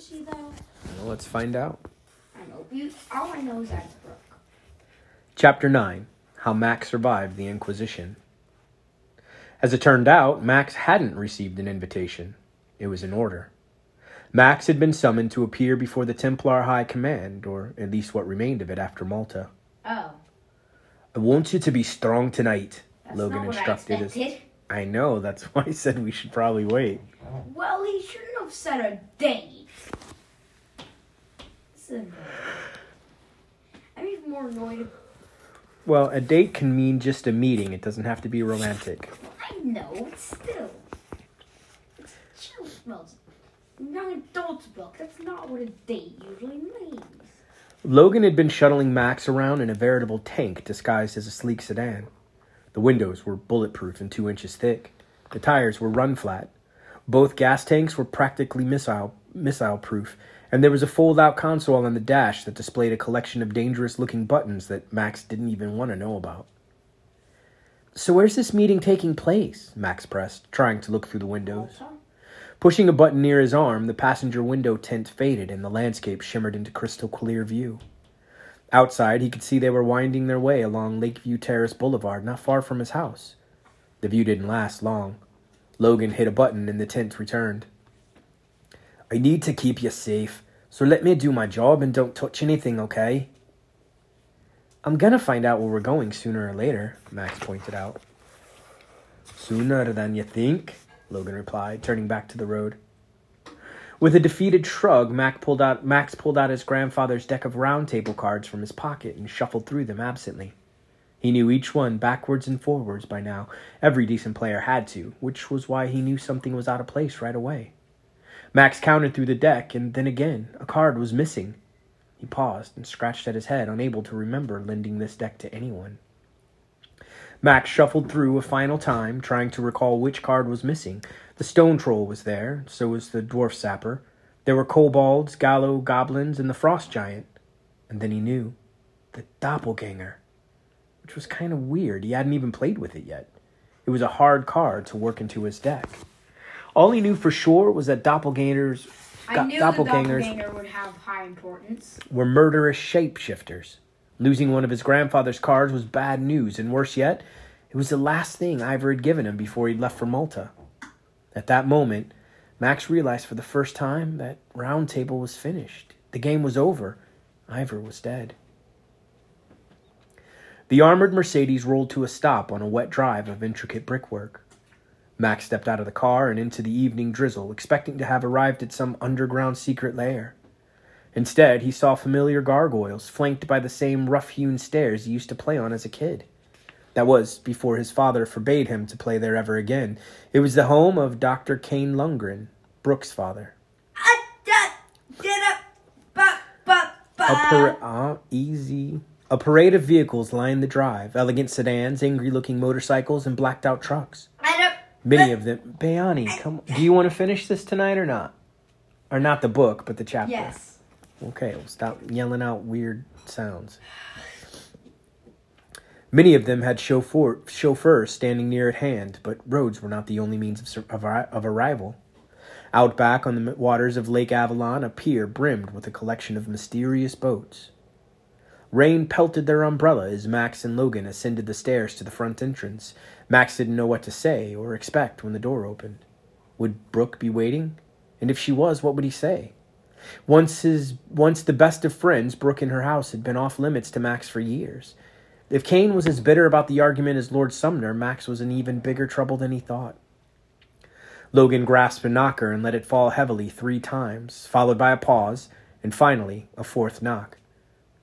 she though? Well, let's find out. I know. You, all I know is that's Brooke. Chapter 9 How Max Survived the Inquisition. As it turned out, Max hadn't received an invitation, it was an order. Max had been summoned to appear before the Templar High Command, or at least what remained of it after Malta. Oh, I want you to be strong tonight, that's Logan instructed I his. expected. I know, that's why I said we should probably wait. Well, he shouldn't have said a date. I'm even more annoyed. Well, a date can mean just a meeting, it doesn't have to be romantic. I know, still. It's chill smells. Young adult's book. That's not what a date usually means. Logan had been shuttling Max around in a veritable tank disguised as a sleek sedan. The windows were bulletproof and two inches thick. The tires were run flat. Both gas tanks were practically missile missile proof, and there was a fold out console on the dash that displayed a collection of dangerous looking buttons that Max didn't even want to know about. So where's this meeting taking place? Max pressed, trying to look through the windows. Pushing a button near his arm, the passenger window tint faded and the landscape shimmered into crystal clear view. Outside, he could see they were winding their way along Lakeview Terrace Boulevard, not far from his house. The view didn't last long. Logan hit a button and the tint returned. I need to keep you safe, so let me do my job and don't touch anything, okay? I'm gonna find out where we're going sooner or later, Max pointed out. Sooner than you think, Logan replied, turning back to the road. With a defeated shrug, Mac pulled out, Max pulled out his grandfather's deck of round table cards from his pocket and shuffled through them absently. He knew each one backwards and forwards by now. Every decent player had to, which was why he knew something was out of place right away. Max counted through the deck, and then again, a card was missing. He paused and scratched at his head, unable to remember lending this deck to anyone. Max shuffled through a final time, trying to recall which card was missing. The stone troll was there, so was the dwarf sapper. There were kobolds, gallo goblins, and the frost giant. And then he knew the doppelganger, which was kind of weird. He hadn't even played with it yet. It was a hard card to work into his deck. All he knew for sure was that doppelgangers, I knew the doppelganger would have high importance. were murderous shapeshifters. Losing one of his grandfather's cards was bad news, and worse yet, it was the last thing Ivor had given him before he'd left for Malta. At that moment, Max realized for the first time that Round Table was finished. The game was over. Ivor was dead. The armored Mercedes rolled to a stop on a wet drive of intricate brickwork. Max stepped out of the car and into the evening drizzle, expecting to have arrived at some underground secret lair. Instead, he saw familiar gargoyles, flanked by the same rough hewn stairs he used to play on as a kid. That was before his father forbade him to play there ever again. It was the home of Dr. Kane Lundgren, Brooke's father. A par- ah, easy. A parade of vehicles lined the drive elegant sedans, angry looking motorcycles, and blacked out trucks. Many of them. Bayani, come Do you want to finish this tonight or not? Or not the book, but the chapter? Yes. Okay, well, stop yelling out weird sounds. Many of them had chauffeur, chauffeurs standing near at hand, but roads were not the only means of, of, of arrival. Out back on the waters of Lake Avalon, a pier brimmed with a collection of mysterious boats. Rain pelted their umbrella as Max and Logan ascended the stairs to the front entrance. Max didn't know what to say or expect when the door opened. Would Brooke be waiting? And if she was, what would he say? Once his once the best of friends, Brooke and her house had been off limits to Max for years. If Kane was as bitter about the argument as Lord Sumner, Max was in even bigger trouble than he thought. Logan grasped a knocker and let it fall heavily three times, followed by a pause, and finally a fourth knock.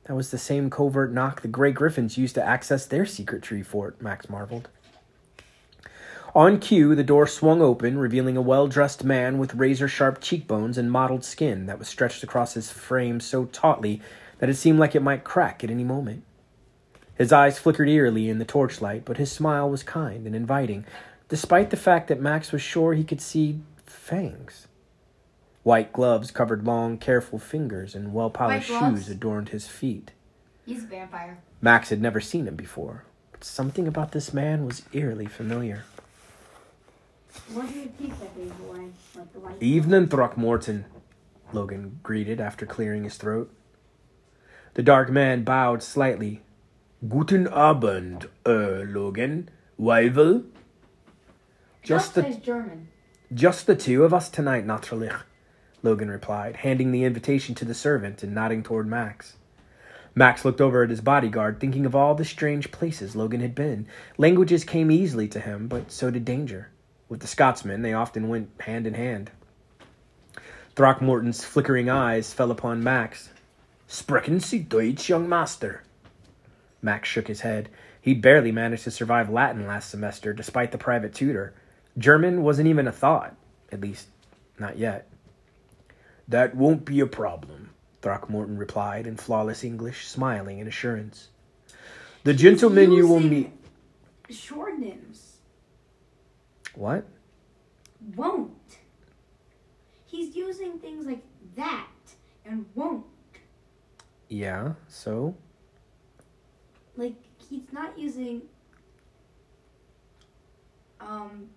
That was the same covert knock the Grey Griffins used to access their secret tree fort, Max marveled. On cue, the door swung open, revealing a well dressed man with razor sharp cheekbones and mottled skin that was stretched across his frame so tautly that it seemed like it might crack at any moment. His eyes flickered eerily in the torchlight, but his smile was kind and inviting, despite the fact that Max was sure he could see fangs. White gloves covered long, careful fingers, and well polished shoes adorned his feet. He's a vampire. Max had never seen him before, but something about this man was eerily familiar. What do you think that they were? Like the white Evening, Throckmorton. Logan greeted after clearing his throat. The dark man bowed slightly. Guten Abend, uh, Logan. Weivel? Just the German. Just the two of us tonight, natürlich, Logan replied, handing the invitation to the servant and nodding toward Max. Max looked over at his bodyguard, thinking of all the strange places Logan had been. Languages came easily to him, but so did danger. With the Scotsmen, they often went hand in hand. Throckmorton's flickering eyes fell upon Max. Sprechen Sie Deutsch, young master? Max shook his head. He'd barely managed to survive Latin last semester, despite the private tutor. German wasn't even a thought, at least, not yet. That won't be a problem, Throckmorton replied in flawless English, smiling in assurance. The gentleman you will meet. Shortens. What? Won't. He's using things like that and won't. Yeah, so? Like, he's not using. Um,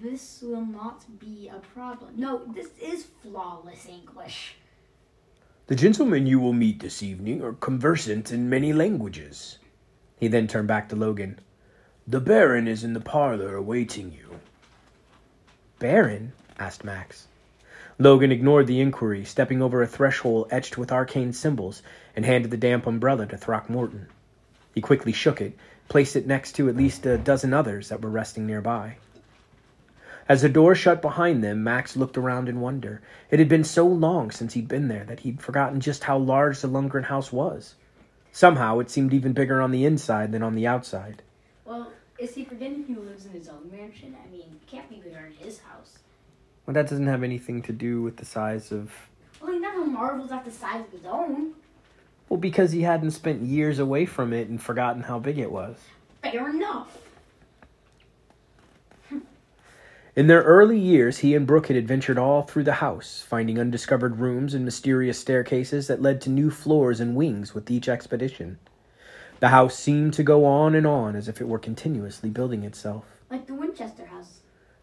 this will not be a problem. No, this is flawless English. The gentlemen you will meet this evening are conversant in many languages. He then turned back to Logan. The Baron is in the parlor awaiting you. Baron? asked Max. Logan ignored the inquiry, stepping over a threshold etched with arcane symbols, and handed the damp umbrella to Throckmorton. He quickly shook it, placed it next to at least a dozen others that were resting nearby. As the door shut behind them, Max looked around in wonder. It had been so long since he'd been there that he'd forgotten just how large the Lundgren house was. Somehow, it seemed even bigger on the inside than on the outside. Is he forgetting he lives in his own mansion? I mean, can't be bigger than his house. Well, that doesn't have anything to do with the size of. Well, he never marvels at the size of his own. Well, because he hadn't spent years away from it and forgotten how big it was. Fair enough. In their early years, he and Brooke had adventured all through the house, finding undiscovered rooms and mysterious staircases that led to new floors and wings with each expedition. The house seemed to go on and on as if it were continuously building itself. Like the Winchester house.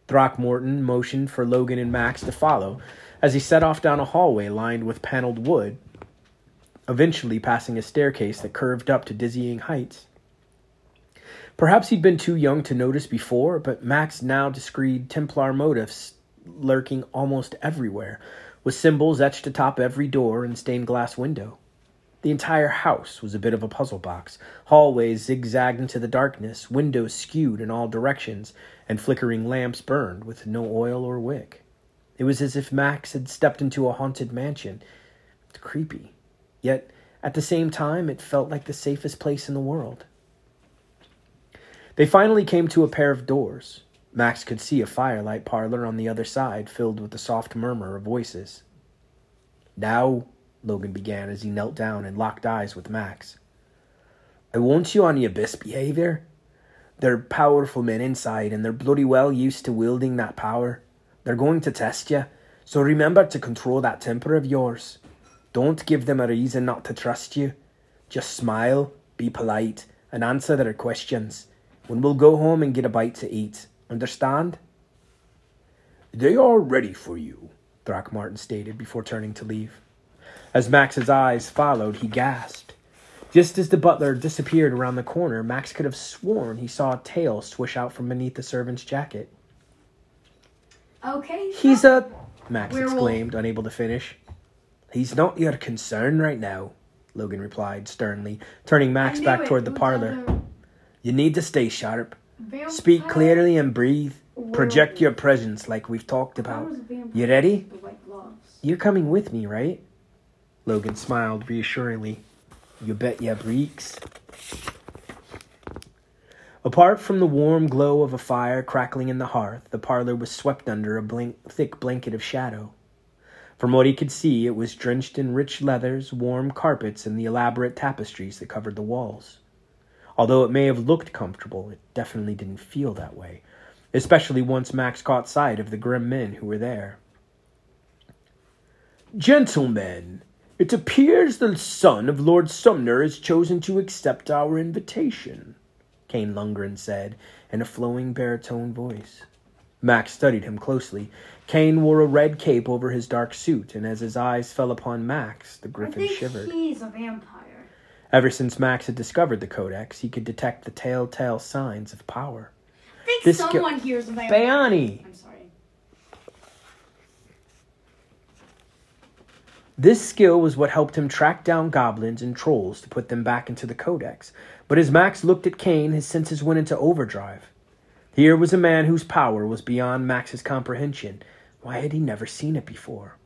Throckmorton motioned for Logan and Max to follow as he set off down a hallway lined with paneled wood, eventually passing a staircase that curved up to dizzying heights. Perhaps he'd been too young to notice before, but Max now descried Templar motifs lurking almost everywhere, with symbols etched atop every door and stained glass window. The entire house was a bit of a puzzle box. Hallways zigzagged into the darkness, windows skewed in all directions, and flickering lamps burned with no oil or wick. It was as if Max had stepped into a haunted mansion. It's creepy. Yet, at the same time, it felt like the safest place in the world. They finally came to a pair of doors. Max could see a firelight parlor on the other side, filled with the soft murmur of voices. Now, Logan began as he knelt down and locked eyes with Max. I want you on your best behavior. They're powerful men inside, and they're bloody well used to wielding that power. They're going to test you, so remember to control that temper of yours. Don't give them a reason not to trust you. Just smile, be polite, and answer their questions when we'll go home and get a bite to eat. Understand? They are ready for you, Throckmorton stated before turning to leave. As Max's eyes followed, he gasped. Just as the butler disappeared around the corner, Max could have sworn he saw a tail swish out from beneath the servant's jacket. Okay. He's a. Max Werewolf. exclaimed, unable to finish. He's not your concern right now, Logan replied sternly, turning Max back it. toward the parlor. You need to stay sharp. vampire Speak clearly and breathe. or Project your presence like we've talked about. was a vampire You ready? with The white gloves. You're coming with me, right? Logan smiled reassuringly. You bet ya breeks. Apart from the warm glow of a fire crackling in the hearth, the parlor was swept under a blank, thick blanket of shadow. From what he could see, it was drenched in rich leathers, warm carpets, and the elaborate tapestries that covered the walls. Although it may have looked comfortable, it definitely didn't feel that way, especially once Max caught sight of the grim men who were there. Gentlemen, it appears the son of Lord Sumner has chosen to accept our invitation, Kane Lundgren said in a flowing baritone voice. Max studied him closely. Kane wore a red cape over his dark suit, and as his eyes fell upon Max, the griffin I think shivered. he's a vampire. Ever since Max had discovered the Codex, he could detect the telltale signs of power. I think This someone here is a vampire. Bayani! I'm sorry. This skill was what helped him track down goblins and trolls to put them back into the Codex. But as Max looked at Kane, his senses went into overdrive. Here was a man whose power was beyond Max's comprehension. Why had he never seen it before?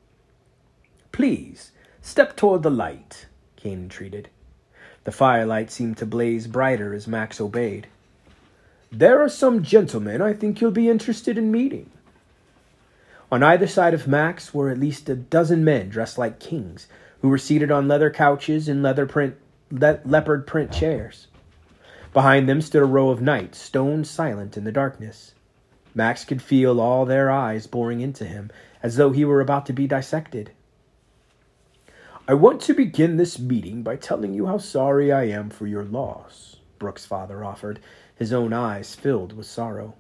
Please, step toward the light, Kane entreated. The firelight seemed to blaze brighter as Max obeyed. There are some gentlemen I think you'll be interested in meeting. On either side of Max were at least a dozen men dressed like kings, who were seated on leather couches and leather print, le- leopard print chairs. Behind them stood a row of knights, stone silent in the darkness. Max could feel all their eyes boring into him, as though he were about to be dissected. I want to begin this meeting by telling you how sorry I am for your loss, Brooke's father offered, his own eyes filled with sorrow.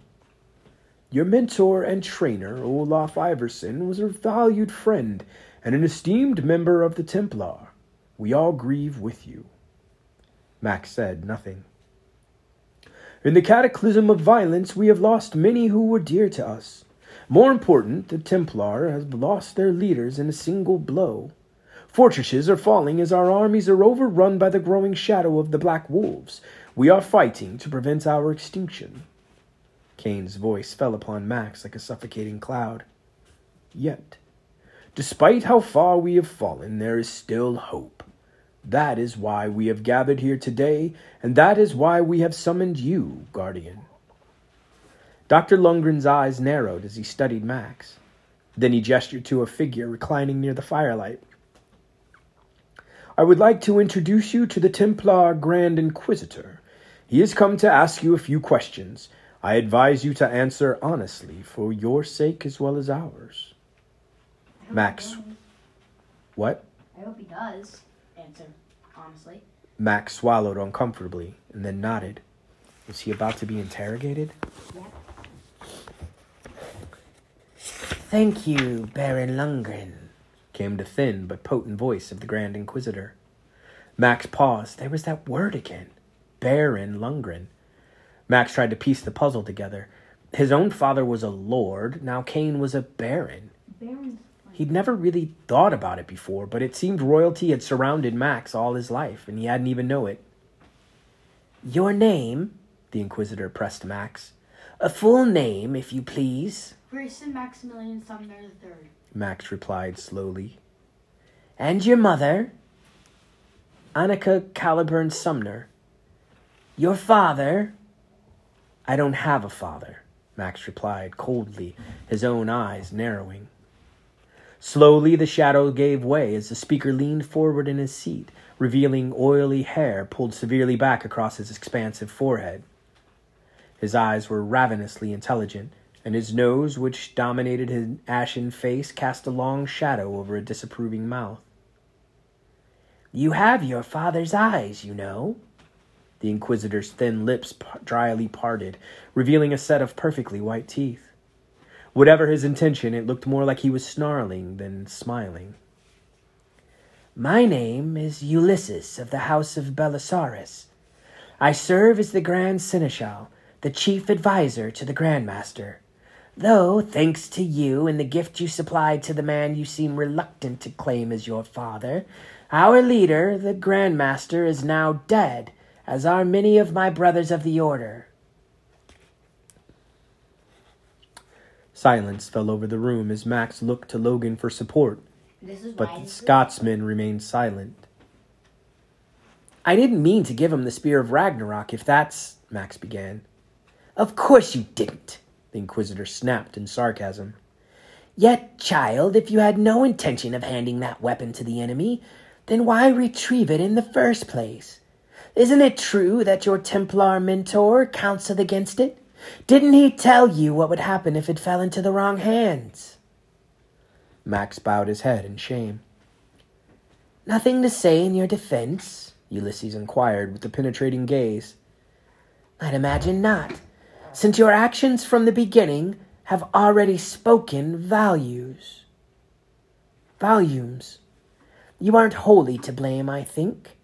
Your mentor and trainer, Olaf Iverson, was a valued friend and an esteemed member of the Templar. We all grieve with you. Max said nothing. In the cataclysm of violence, we have lost many who were dear to us. More important, the Templar has lost their leaders in a single blow. Fortresses are falling as our armies are overrun by the growing shadow of the Black Wolves. We are fighting to prevent our extinction. Kane's voice fell upon Max like a suffocating cloud. Yet, despite how far we have fallen, there is still hope. That is why we have gathered here today, and that is why we have summoned you, Guardian. Dr. Lundgren's eyes narrowed as he studied Max. Then he gestured to a figure reclining near the firelight. I would like to introduce you to the Templar Grand Inquisitor. He has come to ask you a few questions. I advise you to answer honestly for your sake as well as ours. Max. What? I hope he does answer honestly. Max swallowed uncomfortably and then nodded. Was he about to be interrogated? Yeah. Thank you, Baron Lundgren, came the thin but potent voice of the Grand Inquisitor. Max paused. There was that word again. Baron Lundgren. Max tried to piece the puzzle together. His own father was a lord, now Kane was a baron. Baron's He'd never really thought about it before, but it seemed royalty had surrounded Max all his life, and he hadn't even know it. Your name? The Inquisitor pressed Max. A full name, if you please, Grayson Maximilian Sumner III. Max replied slowly. And your mother? Annika Caliburn Sumner. Your father? I don't have a father, Max replied coldly, his own eyes narrowing. Slowly the shadow gave way as the speaker leaned forward in his seat, revealing oily hair pulled severely back across his expansive forehead. His eyes were ravenously intelligent, and his nose, which dominated his ashen face, cast a long shadow over a disapproving mouth. You have your father's eyes, you know. The Inquisitor's thin lips dryly parted, revealing a set of perfectly white teeth. Whatever his intention, it looked more like he was snarling than smiling. My name is Ulysses of the House of Belisarius. I serve as the Grand Seneschal, the chief adviser to the Grand Master. Though, thanks to you and the gift you supplied to the man you seem reluctant to claim as your father, our leader, the Grand Master, is now dead, as are many of my brothers of the Order. Silence fell over the room as Max looked to Logan for support, but why the Scotsman remained silent. I didn't mean to give him the Spear of Ragnarok, if that's. Max began. Of course you didn't, the Inquisitor snapped in sarcasm. Yet, child, if you had no intention of handing that weapon to the enemy, then why retrieve it in the first place? Isn't it true that your Templar mentor counseled against it? Didn't he tell you what would happen if it fell into the wrong hands? Max bowed his head in shame. Nothing to say in your defense? Ulysses inquired with a penetrating gaze. I'd imagine not, since your actions from the beginning, have already spoken values. Volumes. You aren't wholly to blame, I think.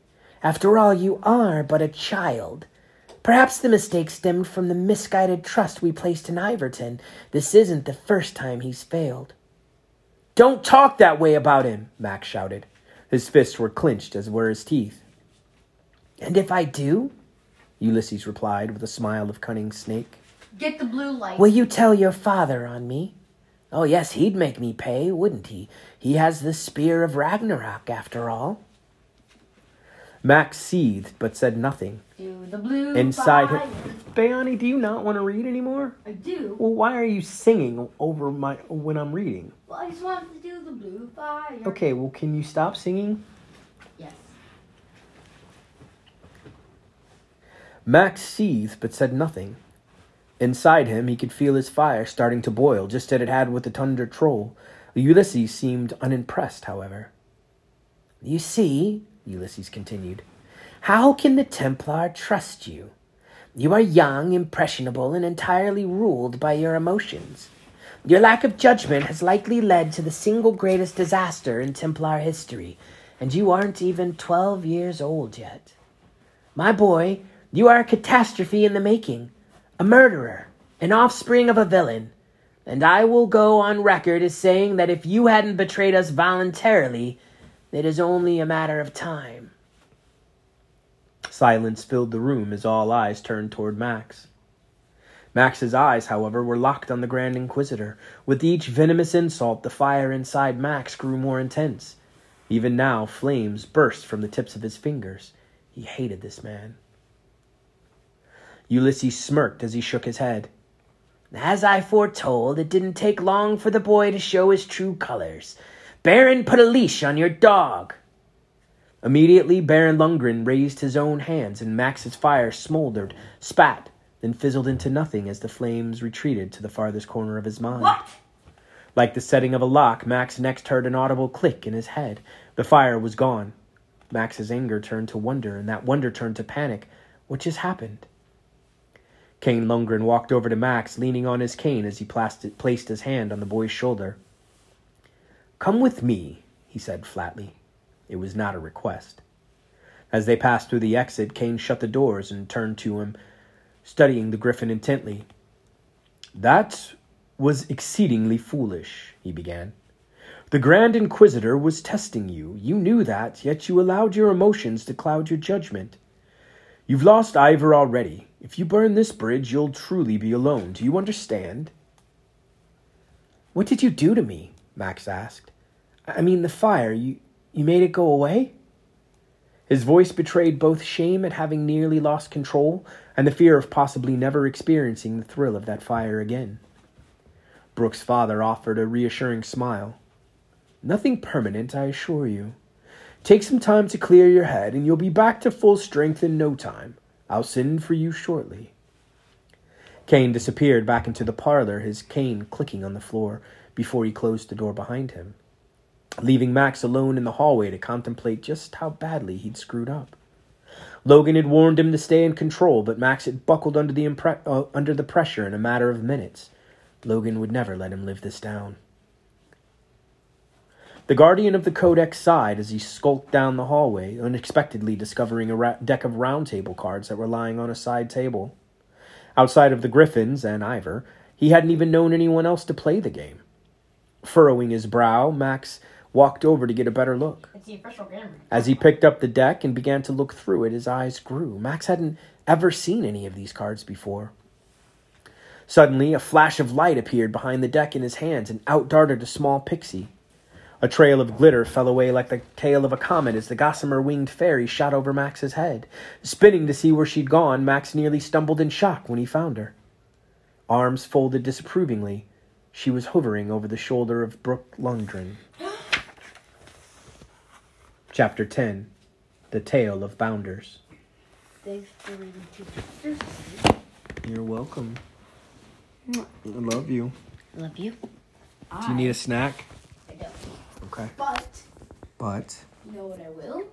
After all, you are but a child. Perhaps the mistake stemmed from the misguided trust we placed in Iverton. This isn't the first time he's failed. Don't talk that way about him, Max shouted. His fists were clenched as were his teeth. And if I do? Ulysses replied with a smile of cunning snake. Get the blue light. Will you tell your father on me? Oh, yes, he'd make me pay, wouldn't he? He has the spear of Ragnarok, after all. Max seethed, but said nothing. Do the blue Inside him. Bayani, do you not want to read anymore? I do. Well, why are you singing over my when I'm reading? Well, I just wanted to do the blue fire. Okay, well, can you stop singing? Yes. Max seethed, but said nothing. Inside him, he could feel his fire starting to boil, just as it had with the Tundra Troll. Ulysses seemed unimpressed, however. You see, Ulysses continued, how can the Templar trust you? You are young, impressionable, and entirely ruled by your emotions. Your lack of judgment has likely led to the single greatest disaster in Templar history, and you aren't even twelve years old yet. My boy, you are a catastrophe in the making, a murderer, an offspring of a villain, and I will go on record as saying that if you hadn't betrayed us voluntarily, it is only a matter of time. Silence filled the room as all eyes turned toward Max. Max's eyes, however, were locked on the Grand Inquisitor. With each venomous insult, the fire inside Max grew more intense. Even now, flames burst from the tips of his fingers. He hated this man. Ulysses smirked as he shook his head. As I foretold, it didn't take long for the boy to show his true colors. Baron, put a leash on your dog. Immediately, Baron Lundgren raised his own hands, and Max's fire smoldered, spat, then fizzled into nothing as the flames retreated to the farthest corner of his mind. What? Like the setting of a lock, Max next heard an audible click in his head. The fire was gone. Max's anger turned to wonder, and that wonder turned to panic. What just happened? Kane Lundgren walked over to Max, leaning on his cane as he placed his hand on the boy's shoulder. Come with me, he said flatly. It was not a request. As they passed through the exit, Kane shut the doors and turned to him, studying the griffin intently. That was exceedingly foolish, he began. The Grand Inquisitor was testing you. You knew that, yet you allowed your emotions to cloud your judgment. You've lost Ivor already. If you burn this bridge, you'll truly be alone. Do you understand? What did you do to me? Max asked. I mean, the fire. You, you made it go away? His voice betrayed both shame at having nearly lost control and the fear of possibly never experiencing the thrill of that fire again. Brooke's father offered a reassuring smile. Nothing permanent, I assure you. Take some time to clear your head, and you'll be back to full strength in no time. I'll send for you shortly. Kane disappeared back into the parlor, his cane clicking on the floor before he closed the door behind him, leaving Max alone in the hallway to contemplate just how badly he'd screwed up. Logan had warned him to stay in control, but Max had buckled under the, impre- uh, under the pressure in a matter of minutes. Logan would never let him live this down. The guardian of the codex sighed as he skulked down the hallway, unexpectedly discovering a ra- deck of round table cards that were lying on a side table. Outside of the Griffins and Ivor, he hadn't even known anyone else to play the game. Furrowing his brow, Max walked over to get a better look. It's the official game. As he picked up the deck and began to look through it, his eyes grew. Max hadn't ever seen any of these cards before. Suddenly, a flash of light appeared behind the deck in his hands, and out darted a small pixie. A trail of glitter fell away like the tail of a comet as the gossamer winged fairy shot over Max's head. Spinning to see where she'd gone, Max nearly stumbled in shock when he found her. Arms folded disapprovingly, she was hovering over the shoulder of Brooke Lundgren. Chapter 10 The Tale of Bounders. Thanks for reading teacher. You're welcome. I love you. I Love you. Do you need a snack? I don't. Okay. But But you know what I will?